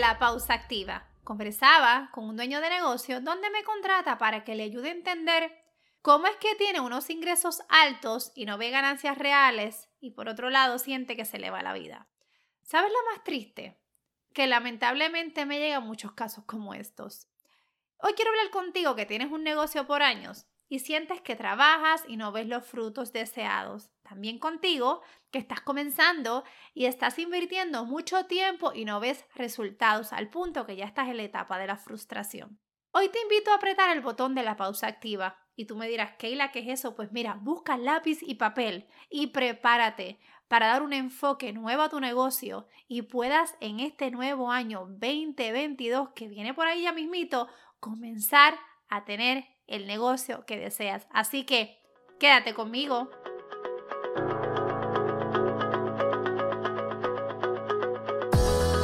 la pausa activa. Conversaba con un dueño de negocio donde me contrata para que le ayude a entender cómo es que tiene unos ingresos altos y no ve ganancias reales y por otro lado siente que se le va la vida. ¿Sabes lo más triste? Que lamentablemente me llegan muchos casos como estos. Hoy quiero hablar contigo que tienes un negocio por años y sientes que trabajas y no ves los frutos deseados. También contigo que estás comenzando y estás invirtiendo mucho tiempo y no ves resultados al punto que ya estás en la etapa de la frustración. Hoy te invito a apretar el botón de la pausa activa y tú me dirás, Keila, ¿qué es eso? Pues mira, busca lápiz y papel y prepárate para dar un enfoque nuevo a tu negocio y puedas en este nuevo año 2022 que viene por ahí ya mismito comenzar a tener el negocio que deseas. Así que quédate conmigo.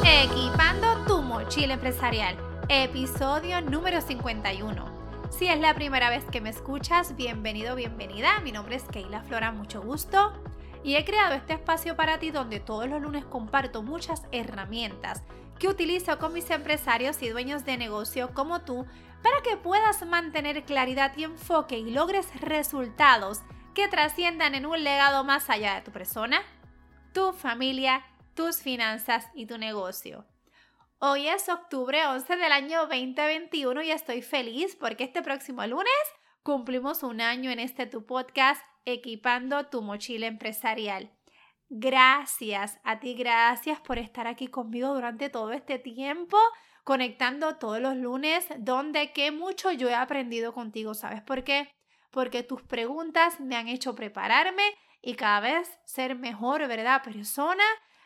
Equipando tu mochila empresarial, episodio número 51. Si es la primera vez que me escuchas, bienvenido, bienvenida. Mi nombre es Keila Flora, mucho gusto. Y he creado este espacio para ti donde todos los lunes comparto muchas herramientas que utilizo con mis empresarios y dueños de negocio como tú para que puedas mantener claridad y enfoque y logres resultados que trasciendan en un legado más allá de tu persona, tu familia, tus finanzas y tu negocio. Hoy es octubre 11 del año 2021 y estoy feliz porque este próximo lunes cumplimos un año en este tu podcast Equipando tu mochila empresarial. Gracias a ti, gracias por estar aquí conmigo durante todo este tiempo, conectando todos los lunes, donde que mucho yo he aprendido contigo, ¿sabes por qué? Porque tus preguntas me han hecho prepararme y cada vez ser mejor, ¿verdad? Persona,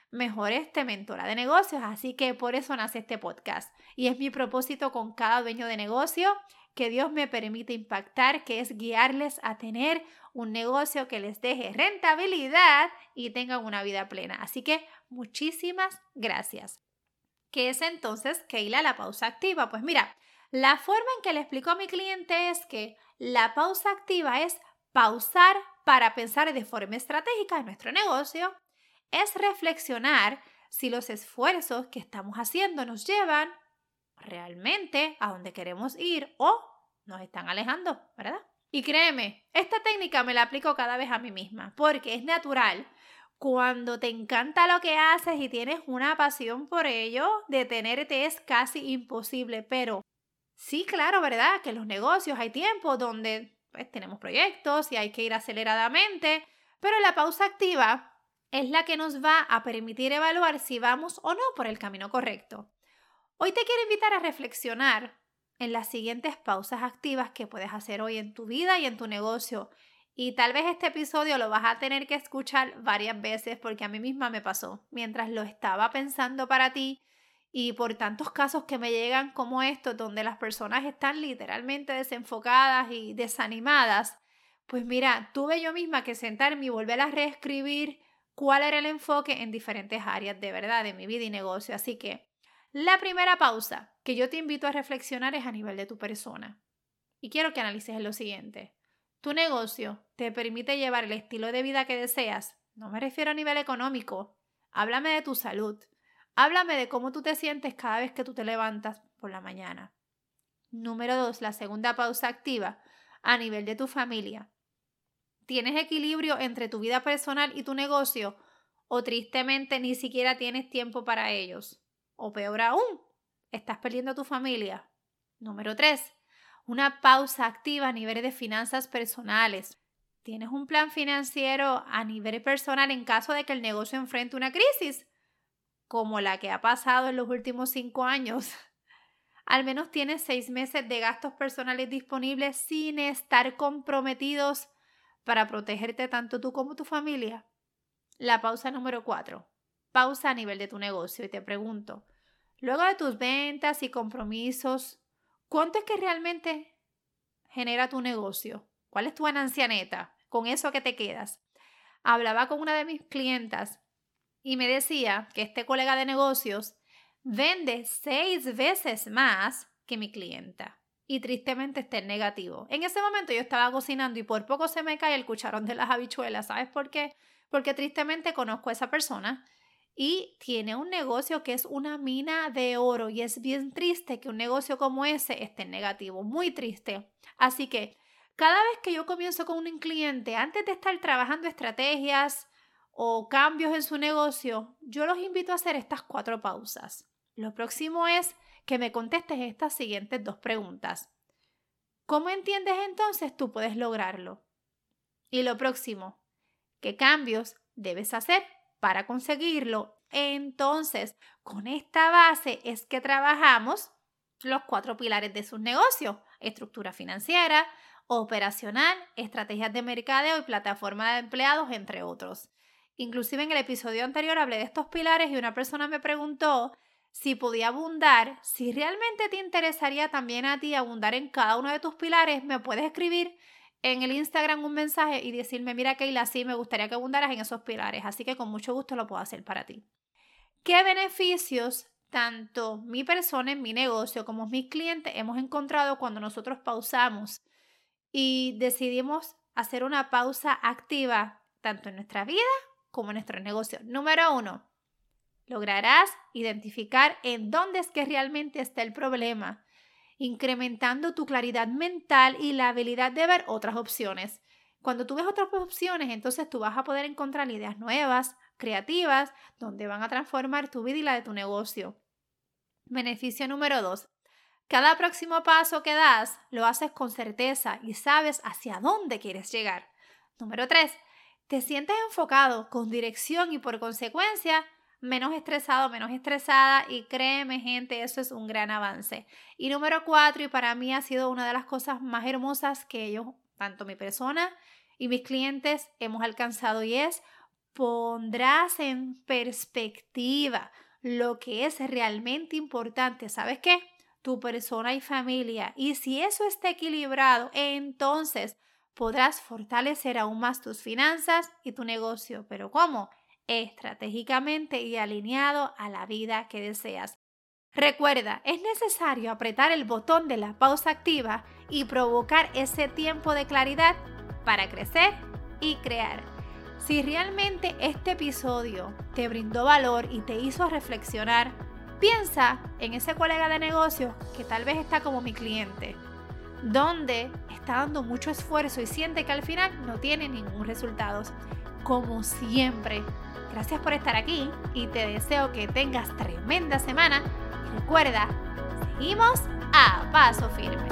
mejor este mentora de negocios, así que por eso nace este podcast. Y es mi propósito con cada dueño de negocio que Dios me permite impactar, que es guiarles a tener un negocio que les deje rentabilidad y tengan una vida plena. Así que muchísimas gracias. ¿Qué es entonces, Keila, la pausa activa? Pues mira, la forma en que le explico a mi cliente es que la pausa activa es pausar para pensar de forma estratégica en nuestro negocio, es reflexionar si los esfuerzos que estamos haciendo nos llevan realmente a donde queremos ir o nos están alejando, ¿verdad? Y créeme, esta técnica me la aplico cada vez a mí misma, porque es natural. Cuando te encanta lo que haces y tienes una pasión por ello, detenerte es casi imposible, pero sí, claro, ¿verdad? Que en los negocios hay tiempos donde pues, tenemos proyectos y hay que ir aceleradamente, pero la pausa activa es la que nos va a permitir evaluar si vamos o no por el camino correcto. Hoy te quiero invitar a reflexionar en las siguientes pausas activas que puedes hacer hoy en tu vida y en tu negocio. Y tal vez este episodio lo vas a tener que escuchar varias veces porque a mí misma me pasó mientras lo estaba pensando para ti y por tantos casos que me llegan como estos donde las personas están literalmente desenfocadas y desanimadas. Pues mira, tuve yo misma que sentarme y volver a reescribir cuál era el enfoque en diferentes áreas de verdad de mi vida y negocio. Así que la primera pausa que yo te invito a reflexionar es a nivel de tu persona. Y quiero que analices lo siguiente. Tu negocio te permite llevar el estilo de vida que deseas. No me refiero a nivel económico. Háblame de tu salud. Háblame de cómo tú te sientes cada vez que tú te levantas por la mañana. Número dos, la segunda pausa activa a nivel de tu familia. ¿Tienes equilibrio entre tu vida personal y tu negocio? ¿O tristemente ni siquiera tienes tiempo para ellos? O peor aún, estás perdiendo a tu familia. Número 3. Una pausa activa a nivel de finanzas personales. ¿Tienes un plan financiero a nivel personal en caso de que el negocio enfrente una crisis? Como la que ha pasado en los últimos cinco años. Al menos tienes seis meses de gastos personales disponibles sin estar comprometidos para protegerte tanto tú como tu familia. La pausa número 4. Pausa a nivel de tu negocio y te pregunto, Luego de tus ventas y compromisos, ¿cuánto es que realmente genera tu negocio? ¿Cuál es tu ganancia neta? Con eso que te quedas. Hablaba con una de mis clientas y me decía que este colega de negocios vende seis veces más que mi clienta. Y tristemente está en negativo. En ese momento yo estaba cocinando y por poco se me cae el cucharón de las habichuelas. ¿Sabes por qué? Porque tristemente conozco a esa persona y tiene un negocio que es una mina de oro y es bien triste que un negocio como ese esté negativo, muy triste. Así que cada vez que yo comienzo con un cliente, antes de estar trabajando estrategias o cambios en su negocio, yo los invito a hacer estas cuatro pausas. Lo próximo es que me contestes estas siguientes dos preguntas. ¿Cómo entiendes entonces tú puedes lograrlo? Y lo próximo, ¿qué cambios debes hacer para conseguirlo? Entonces, con esta base es que trabajamos los cuatro pilares de sus negocios, estructura financiera, operacional, estrategias de mercadeo y plataforma de empleados, entre otros. Inclusive en el episodio anterior hablé de estos pilares y una persona me preguntó si podía abundar, si realmente te interesaría también a ti abundar en cada uno de tus pilares, me puedes escribir en el Instagram un mensaje y decirme, mira Keila, sí, me gustaría que abundaras en esos pilares, así que con mucho gusto lo puedo hacer para ti. ¿Qué beneficios tanto mi persona en mi negocio como mis clientes hemos encontrado cuando nosotros pausamos y decidimos hacer una pausa activa tanto en nuestra vida como en nuestro negocio? Número uno, lograrás identificar en dónde es que realmente está el problema incrementando tu claridad mental y la habilidad de ver otras opciones. Cuando tú ves otras opciones, entonces tú vas a poder encontrar ideas nuevas, creativas, donde van a transformar tu vida y la de tu negocio. Beneficio número dos. Cada próximo paso que das lo haces con certeza y sabes hacia dónde quieres llegar. Número tres. Te sientes enfocado, con dirección y por consecuencia menos estresado, menos estresada y créeme gente, eso es un gran avance. Y número cuatro, y para mí ha sido una de las cosas más hermosas que ellos, tanto mi persona y mis clientes, hemos alcanzado y es pondrás en perspectiva lo que es realmente importante. ¿Sabes qué? Tu persona y familia. Y si eso está equilibrado, entonces podrás fortalecer aún más tus finanzas y tu negocio. ¿Pero cómo? Estratégicamente y alineado a la vida que deseas. Recuerda, es necesario apretar el botón de la pausa activa y provocar ese tiempo de claridad para crecer y crear. Si realmente este episodio te brindó valor y te hizo reflexionar, piensa en ese colega de negocio que tal vez está como mi cliente, donde está dando mucho esfuerzo y siente que al final no tiene ningún resultado. Como siempre, Gracias por estar aquí y te deseo que tengas tremenda semana. Recuerda, seguimos a paso firme.